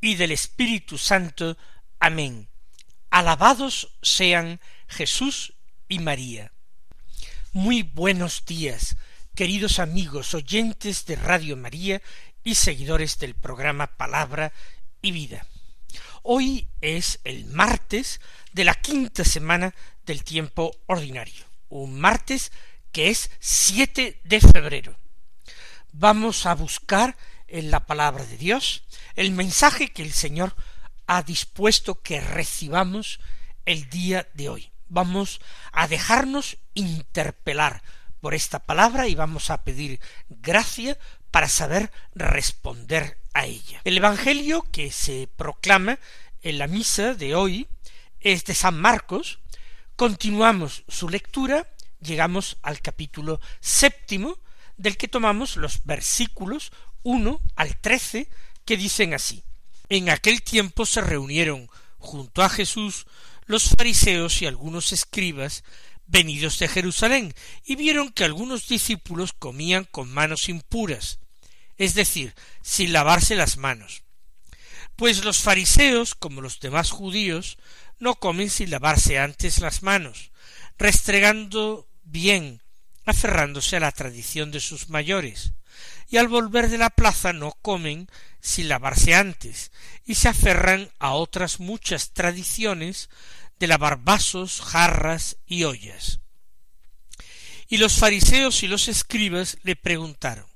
y del Espíritu Santo. Amén. Alabados sean Jesús y María. Muy buenos días, queridos amigos oyentes de Radio María y seguidores del programa Palabra y Vida. Hoy es el martes de la quinta semana del tiempo ordinario, un martes que es 7 de febrero vamos a buscar en la palabra de Dios el mensaje que el Señor ha dispuesto que recibamos el día de hoy. Vamos a dejarnos interpelar por esta palabra y vamos a pedir gracia para saber responder a ella. El Evangelio que se proclama en la misa de hoy es de San Marcos. Continuamos su lectura, llegamos al capítulo séptimo, del que tomamos los versículos uno al trece que dicen así En aquel tiempo se reunieron junto a Jesús los fariseos y algunos escribas venidos de Jerusalén, y vieron que algunos discípulos comían con manos impuras, es decir, sin lavarse las manos. Pues los fariseos, como los demás judíos, no comen sin lavarse antes las manos, restregando bien aferrándose a la tradición de sus mayores, y al volver de la plaza no comen sin lavarse antes, y se aferran a otras muchas tradiciones de lavar vasos, jarras y ollas. Y los fariseos y los escribas le preguntaron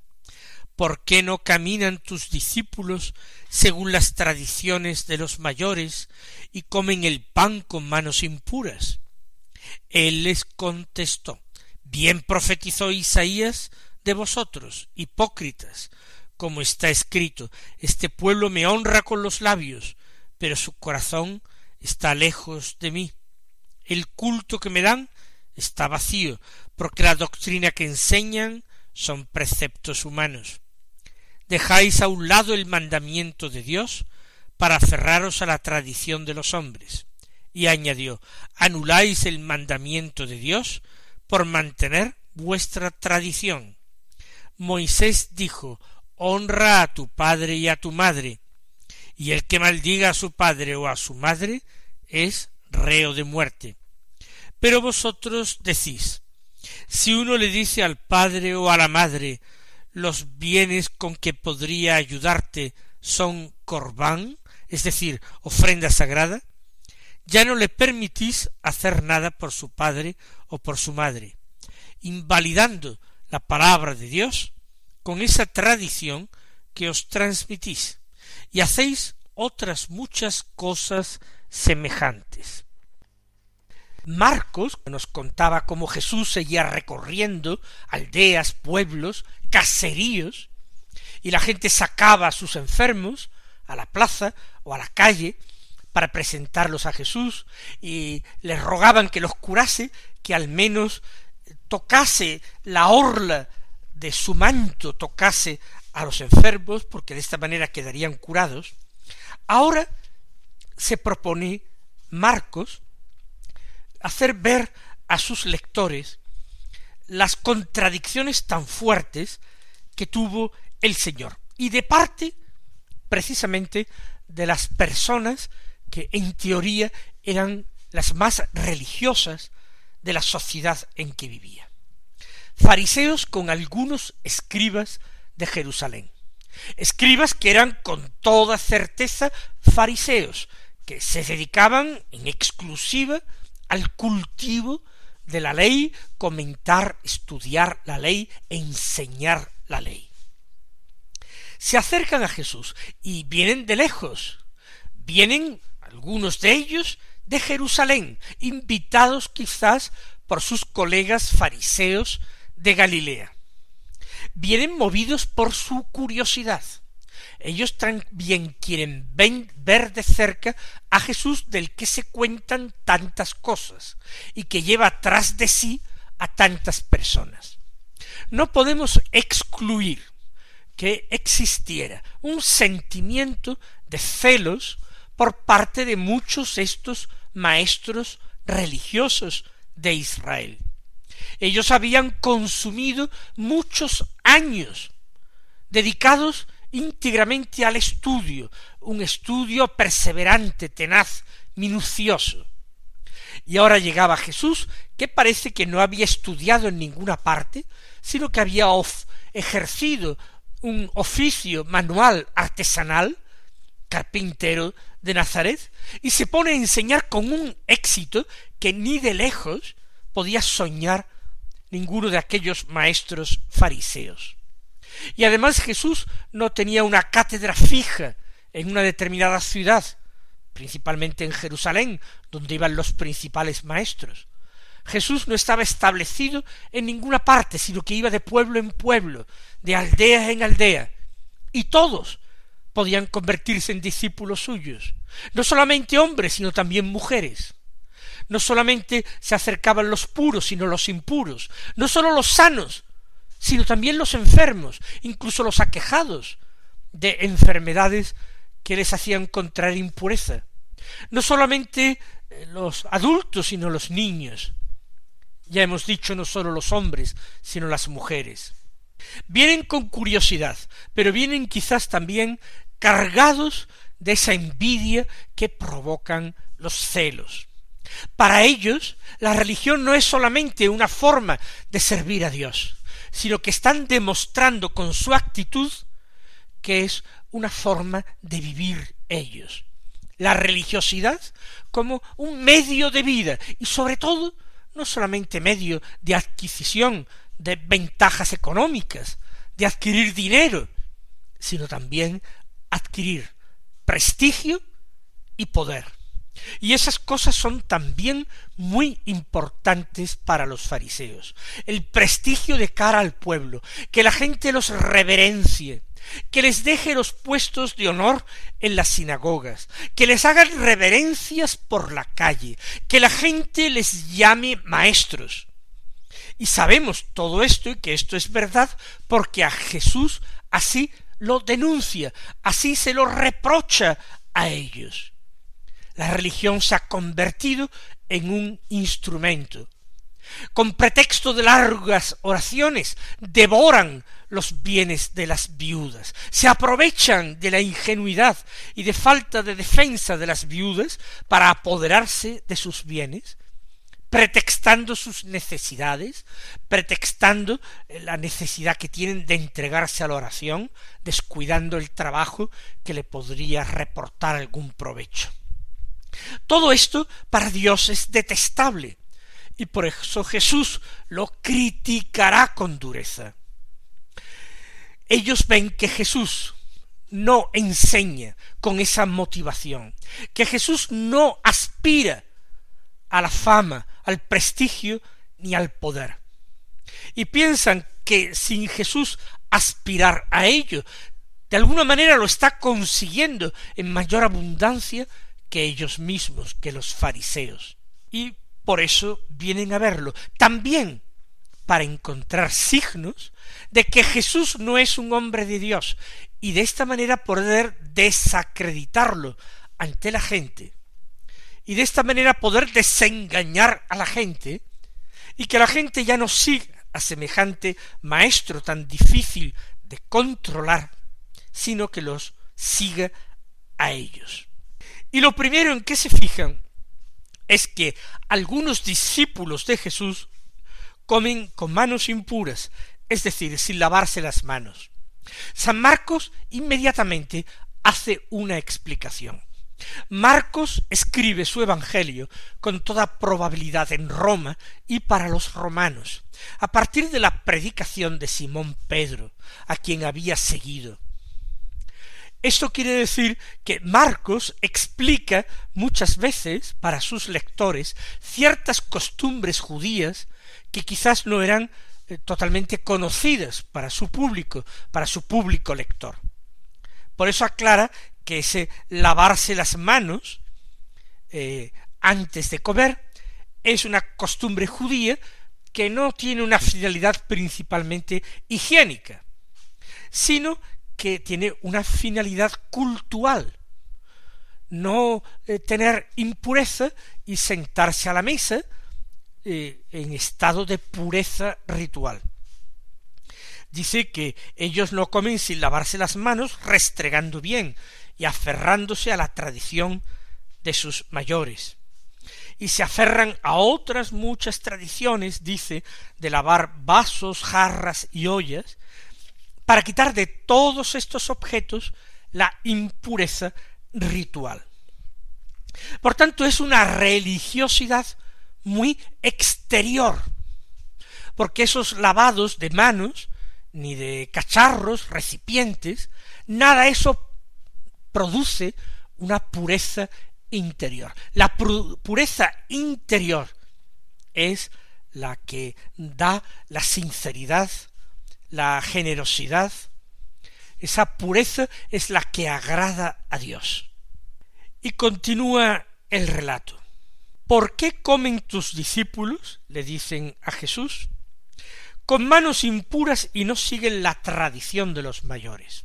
¿Por qué no caminan tus discípulos según las tradiciones de los mayores y comen el pan con manos impuras? Él les contestó Bien profetizó Isaías de vosotros, hipócritas, como está escrito, este pueblo me honra con los labios, pero su corazón está lejos de mí. El culto que me dan está vacío, porque la doctrina que enseñan son preceptos humanos. Dejáis a un lado el mandamiento de Dios para aferraros a la tradición de los hombres. Y añadió, anuláis el mandamiento de Dios por mantener vuestra tradición. Moisés dijo Honra a tu padre y a tu madre, y el que maldiga a su padre o a su madre es reo de muerte. Pero vosotros decís si uno le dice al padre o a la madre los bienes con que podría ayudarte son corbán, es decir, ofrenda sagrada, ya no le permitís hacer nada por su padre o por su madre, invalidando la palabra de Dios con esa tradición que os transmitís, y hacéis otras muchas cosas semejantes. Marcos nos contaba cómo Jesús seguía recorriendo aldeas, pueblos, caseríos, y la gente sacaba a sus enfermos a la plaza o a la calle para presentarlos a Jesús y les rogaban que los curase, que al menos tocase la orla de su manto, tocase a los enfermos, porque de esta manera quedarían curados, ahora se propone Marcos hacer ver a sus lectores las contradicciones tan fuertes que tuvo el Señor, y de parte precisamente de las personas que en teoría eran las más religiosas de la sociedad en que vivía. Fariseos con algunos escribas de Jerusalén. Escribas que eran con toda certeza fariseos, que se dedicaban en exclusiva al cultivo de la ley, comentar, estudiar la ley, enseñar la ley. Se acercan a Jesús y vienen de lejos, vienen algunos de ellos de Jerusalén, invitados quizás por sus colegas fariseos de Galilea. Vienen movidos por su curiosidad. ellos también quieren ver de cerca a Jesús del que se cuentan tantas cosas y que lleva tras de sí a tantas personas. No podemos excluir que existiera un sentimiento de celos por parte de muchos estos maestros religiosos de Israel. Ellos habían consumido muchos años dedicados íntegramente al estudio, un estudio perseverante, tenaz, minucioso. Y ahora llegaba Jesús, que parece que no había estudiado en ninguna parte, sino que había ejercido un oficio manual artesanal, carpintero de Nazaret, y se pone a enseñar con un éxito que ni de lejos podía soñar ninguno de aquellos maestros fariseos. Y además Jesús no tenía una cátedra fija en una determinada ciudad, principalmente en Jerusalén, donde iban los principales maestros. Jesús no estaba establecido en ninguna parte, sino que iba de pueblo en pueblo, de aldea en aldea, y todos podían convertirse en discípulos suyos, no solamente hombres, sino también mujeres. No solamente se acercaban los puros, sino los impuros, no sólo los sanos, sino también los enfermos, incluso los aquejados de enfermedades que les hacían contraer impureza. No solamente eh, los adultos, sino los niños. Ya hemos dicho no sólo los hombres, sino las mujeres. Vienen con curiosidad, pero vienen quizás también cargados de esa envidia que provocan los celos. Para ellos, la religión no es solamente una forma de servir a Dios, sino que están demostrando con su actitud que es una forma de vivir ellos. La religiosidad como un medio de vida y sobre todo no solamente medio de adquisición de ventajas económicas, de adquirir dinero, sino también adquirir prestigio y poder. Y esas cosas son también muy importantes para los fariseos. El prestigio de cara al pueblo, que la gente los reverencie, que les deje los puestos de honor en las sinagogas, que les hagan reverencias por la calle, que la gente les llame maestros. Y sabemos todo esto y que esto es verdad porque a Jesús así lo denuncia, así se lo reprocha a ellos. La religión se ha convertido en un instrumento. Con pretexto de largas oraciones, devoran los bienes de las viudas, se aprovechan de la ingenuidad y de falta de defensa de las viudas para apoderarse de sus bienes, pretextando sus necesidades, pretextando la necesidad que tienen de entregarse a la oración, descuidando el trabajo que le podría reportar algún provecho. Todo esto para Dios es detestable, y por eso Jesús lo criticará con dureza. Ellos ven que Jesús no enseña con esa motivación, que Jesús no aspira a la fama, al prestigio ni al poder. Y piensan que sin Jesús aspirar a ello, de alguna manera lo está consiguiendo en mayor abundancia que ellos mismos, que los fariseos. Y por eso vienen a verlo. También para encontrar signos de que Jesús no es un hombre de Dios y de esta manera poder desacreditarlo ante la gente y de esta manera poder desengañar a la gente y que la gente ya no siga a semejante maestro tan difícil de controlar, sino que los siga a ellos. Y lo primero en que se fijan es que algunos discípulos de Jesús comen con manos impuras, es decir, sin lavarse las manos. San Marcos inmediatamente hace una explicación. Marcos escribe su Evangelio con toda probabilidad en Roma y para los romanos, a partir de la predicación de Simón Pedro, a quien había seguido. Esto quiere decir que Marcos explica muchas veces para sus lectores ciertas costumbres judías que quizás no eran eh, totalmente conocidas para su público, para su público lector. Por eso aclara que ese lavarse las manos eh, antes de comer es una costumbre judía que no tiene una finalidad principalmente higiénica, sino que tiene una finalidad cultural, no eh, tener impureza y sentarse a la mesa eh, en estado de pureza ritual. Dice que ellos no comen sin lavarse las manos, restregando bien y aferrándose a la tradición de sus mayores. Y se aferran a otras muchas tradiciones, dice, de lavar vasos, jarras y ollas, para quitar de todos estos objetos la impureza ritual. Por tanto, es una religiosidad muy exterior, porque esos lavados de manos, ni de cacharros, recipientes, nada eso produce una pureza interior. La pureza interior es la que da la sinceridad, la generosidad, esa pureza es la que agrada a Dios. Y continúa el relato. ¿Por qué comen tus discípulos? le dicen a Jesús, con manos impuras y no siguen la tradición de los mayores.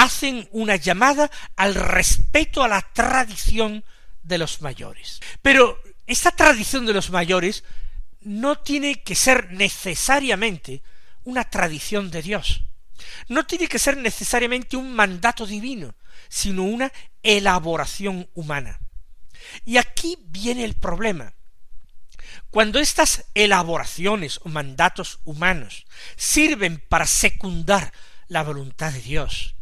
Hacen una llamada al respeto a la tradición de los mayores. Pero esta tradición de los mayores no tiene que ser necesariamente una tradición de Dios. No tiene que ser necesariamente un mandato divino, sino una elaboración humana. Y aquí viene el problema. Cuando estas elaboraciones o mandatos humanos sirven para secundar la voluntad de Dios,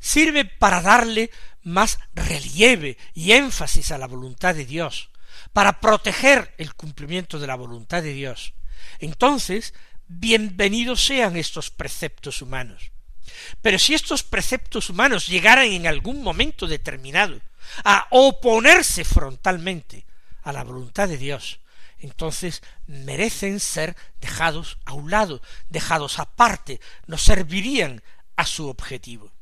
sirven para darle más relieve y énfasis a la voluntad de Dios, para proteger el cumplimiento de la voluntad de Dios, entonces bienvenidos sean estos preceptos humanos. Pero si estos preceptos humanos llegaran en algún momento determinado a oponerse frontalmente a la voluntad de Dios, entonces merecen ser dejados a un lado, dejados aparte, no servirían a su objetivo.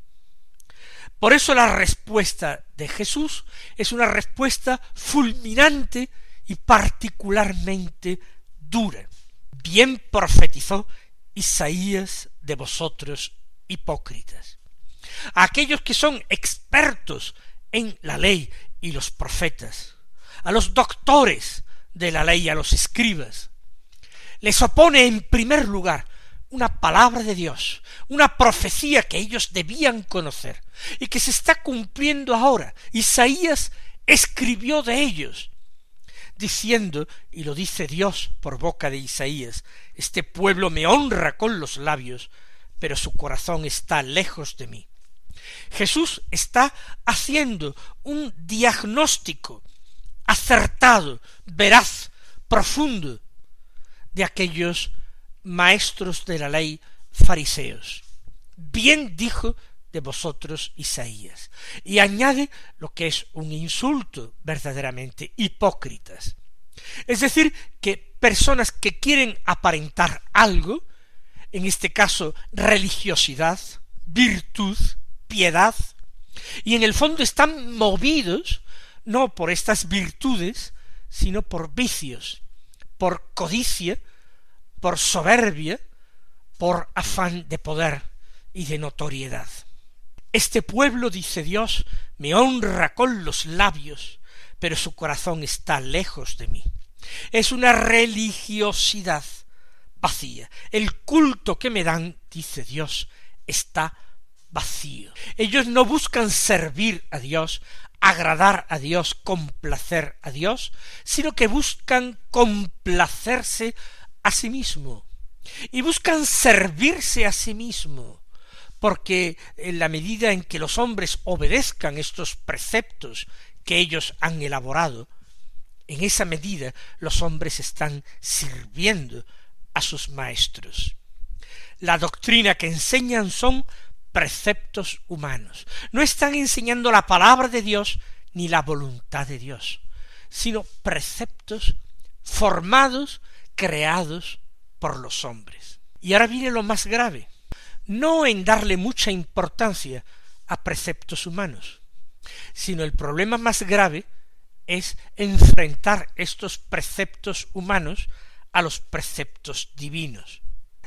Por eso la respuesta de Jesús es una respuesta fulminante y particularmente dura bien profetizó Isaías de vosotros hipócritas. A aquellos que son expertos en la ley y los profetas, a los doctores de la ley, a los escribas, les opone en primer lugar una palabra de Dios, una profecía que ellos debían conocer y que se está cumpliendo ahora. Isaías escribió de ellos diciendo, y lo dice Dios por boca de Isaías, este pueblo me honra con los labios, pero su corazón está lejos de mí. Jesús está haciendo un diagnóstico acertado, veraz, profundo de aquellos maestros de la ley fariseos. Bien dijo de vosotros Isaías. Y añade lo que es un insulto verdaderamente hipócritas. Es decir, que personas que quieren aparentar algo, en este caso religiosidad, virtud, piedad, y en el fondo están movidos no por estas virtudes, sino por vicios, por codicia, por soberbia, por afán de poder y de notoriedad. Este pueblo, dice Dios, me honra con los labios, pero su corazón está lejos de mí. Es una religiosidad vacía. El culto que me dan, dice Dios, está vacío. Ellos no buscan servir a Dios, agradar a Dios, complacer a Dios, sino que buscan complacerse a sí mismo y buscan servirse a sí mismo porque en la medida en que los hombres obedezcan estos preceptos que ellos han elaborado, en esa medida los hombres están sirviendo a sus maestros. La doctrina que enseñan son preceptos humanos. No están enseñando la palabra de Dios ni la voluntad de Dios, sino preceptos formados, creados por los hombres. Y ahora viene lo más grave no en darle mucha importancia a preceptos humanos, sino el problema más grave es enfrentar estos preceptos humanos a los preceptos divinos.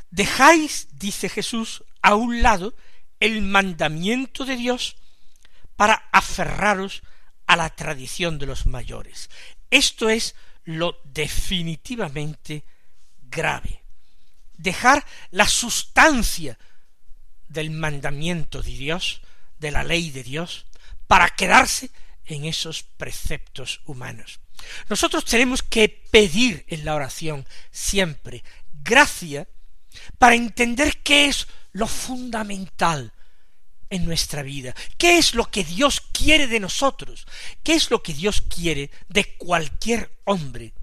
Dejáis, dice Jesús, a un lado el mandamiento de Dios para aferraros a la tradición de los mayores. Esto es lo definitivamente grave. Dejar la sustancia del mandamiento de Dios, de la ley de Dios, para quedarse en esos preceptos humanos. Nosotros tenemos que pedir en la oración siempre gracia para entender qué es lo fundamental en nuestra vida, qué es lo que Dios quiere de nosotros, qué es lo que Dios quiere de cualquier hombre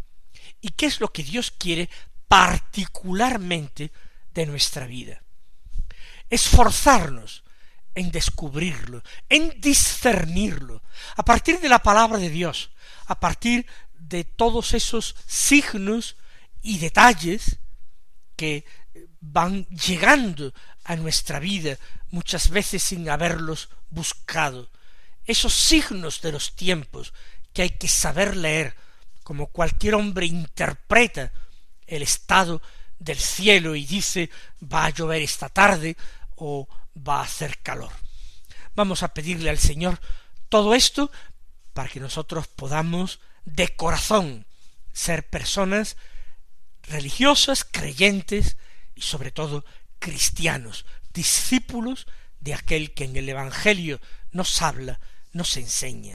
y qué es lo que Dios quiere particularmente de nuestra vida. Esforzarnos en descubrirlo, en discernirlo, a partir de la palabra de Dios, a partir de todos esos signos y detalles que van llegando a nuestra vida muchas veces sin haberlos buscado, esos signos de los tiempos que hay que saber leer, como cualquier hombre interpreta el estado del cielo y dice va a llover esta tarde o va a hacer calor. Vamos a pedirle al Señor todo esto para que nosotros podamos de corazón ser personas religiosas, creyentes y sobre todo cristianos, discípulos de aquel que en el Evangelio nos habla, nos enseña.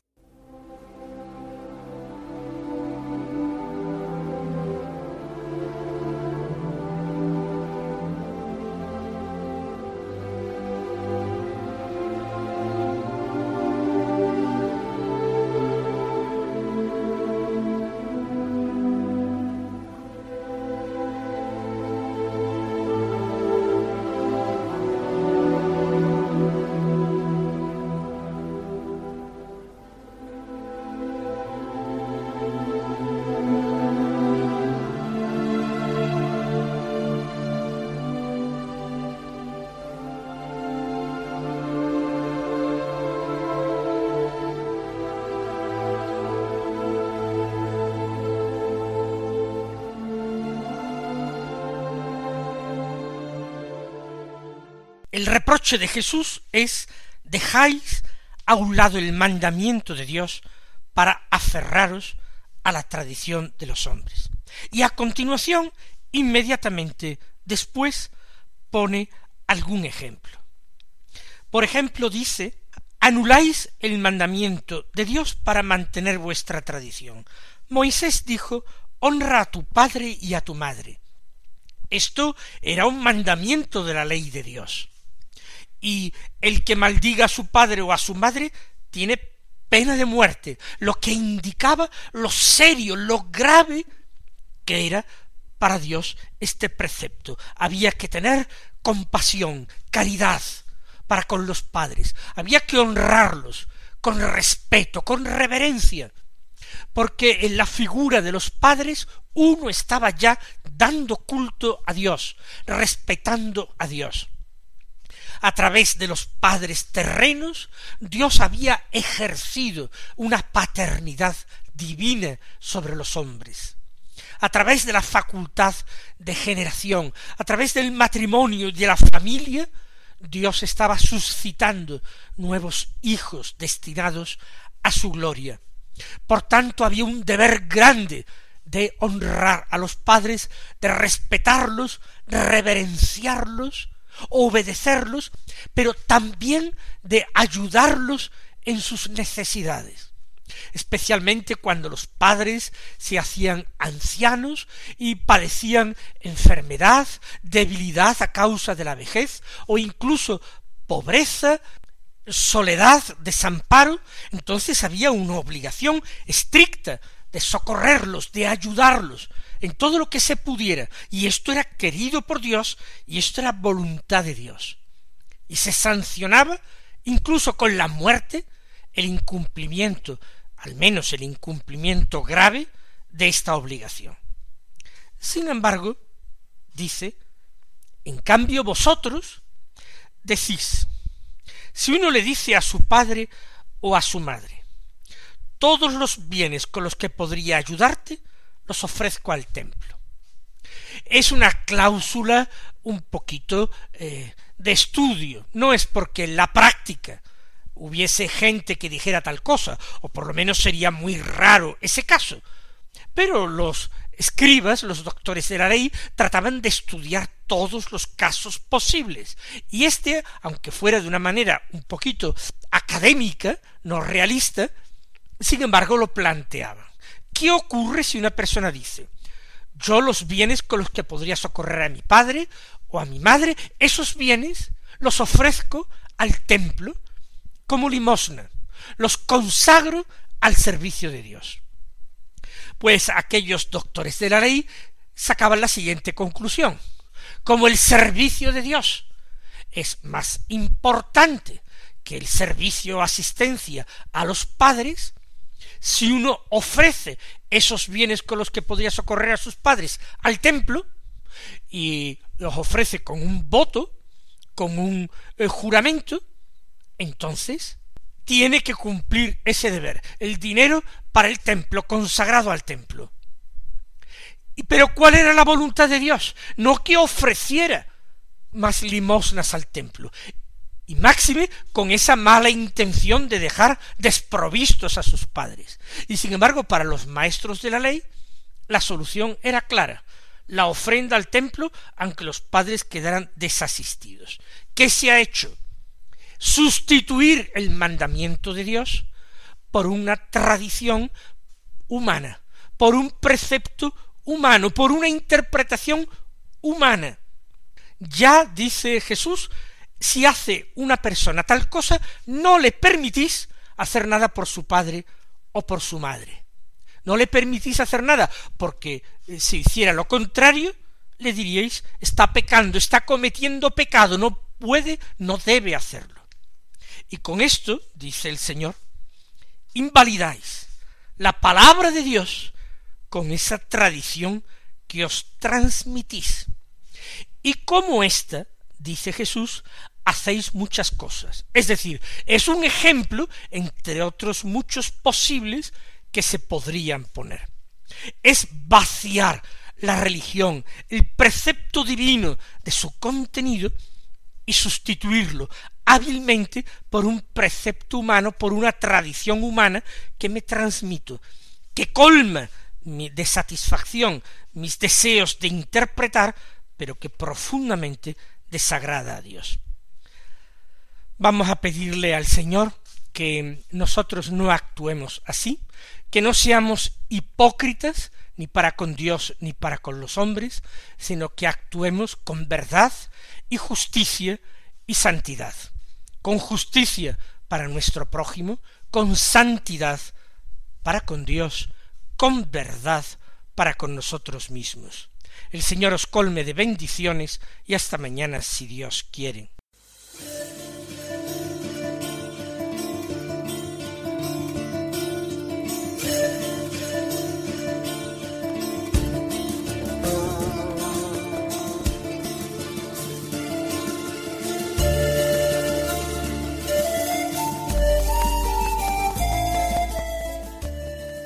El reproche de Jesús es dejáis a un lado el mandamiento de Dios para aferraros a la tradición de los hombres. Y a continuación, inmediatamente después, pone algún ejemplo. Por ejemplo, dice, anuláis el mandamiento de Dios para mantener vuestra tradición. Moisés dijo, honra a tu padre y a tu madre. Esto era un mandamiento de la ley de Dios y el que maldiga a su padre o a su madre tiene pena de muerte, lo que indicaba lo serio, lo grave que era para Dios este precepto. Había que tener compasión, caridad para con los padres, había que honrarlos con respeto, con reverencia, porque en la figura de los padres uno estaba ya dando culto a Dios, respetando a Dios a través de los padres terrenos, Dios había ejercido una paternidad divina sobre los hombres. A través de la facultad de generación, a través del matrimonio y de la familia, Dios estaba suscitando nuevos hijos destinados a su gloria. Por tanto, había un deber grande de honrar a los padres, de respetarlos, de reverenciarlos, obedecerlos, pero también de ayudarlos en sus necesidades. Especialmente cuando los padres se hacían ancianos y padecían enfermedad, debilidad a causa de la vejez, o incluso pobreza, soledad, desamparo, entonces había una obligación estricta de socorrerlos, de ayudarlos, en todo lo que se pudiera, y esto era querido por Dios, y esto era voluntad de Dios. Y se sancionaba incluso con la muerte el incumplimiento, al menos el incumplimiento grave de esta obligación. Sin embargo, dice, en cambio vosotros decís, si uno le dice a su padre o a su madre, todos los bienes con los que podría ayudarte, los ofrezco al templo. Es una cláusula un poquito eh, de estudio, no es porque en la práctica hubiese gente que dijera tal cosa, o por lo menos sería muy raro ese caso. Pero los escribas, los doctores de la ley, trataban de estudiar todos los casos posibles. Y este, aunque fuera de una manera un poquito académica, no realista, sin embargo lo planteaba. ¿Qué ocurre si una persona dice, yo los bienes con los que podría socorrer a mi padre o a mi madre, esos bienes los ofrezco al templo como limosna, los consagro al servicio de Dios. Pues aquellos doctores de la ley sacaban la siguiente conclusión. Como el servicio de Dios es más importante que el servicio o asistencia a los padres, si uno ofrece esos bienes con los que podría socorrer a sus padres al templo, y los ofrece con un voto, con un eh, juramento, entonces tiene que cumplir ese deber, el dinero para el templo, consagrado al templo. Pero ¿cuál era la voluntad de Dios? No que ofreciera más limosnas al templo, y máxime con esa mala intención de dejar desprovistos a sus padres. Y sin embargo, para los maestros de la ley, la solución era clara, la ofrenda al templo, aunque los padres quedaran desasistidos. ¿Qué se ha hecho? sustituir el mandamiento de Dios por una tradición humana, por un precepto humano, por una interpretación humana. Ya dice Jesús, si hace una persona tal cosa, no le permitís hacer nada por su padre o por su madre. No le permitís hacer nada, porque eh, si hiciera lo contrario, le diríais, está pecando, está cometiendo pecado, no puede, no debe hacerlo. Y con esto, dice el Señor, invalidáis la palabra de Dios con esa tradición que os transmitís. Y como ésta, dice Jesús, hacéis muchas cosas. Es decir, es un ejemplo entre otros muchos posibles que se podrían poner. Es vaciar la religión, el precepto divino de su contenido y sustituirlo hábilmente por un precepto humano, por una tradición humana que me transmito, que colma mi, de satisfacción mis deseos de interpretar, pero que profundamente desagrada a Dios. Vamos a pedirle al Señor que nosotros no actuemos así, que no seamos hipócritas, ni para con Dios ni para con los hombres, sino que actuemos con verdad y justicia y santidad, con justicia para nuestro prójimo, con santidad para con Dios, con verdad para con nosotros mismos. El Señor os colme de bendiciones y hasta mañana si Dios quiere.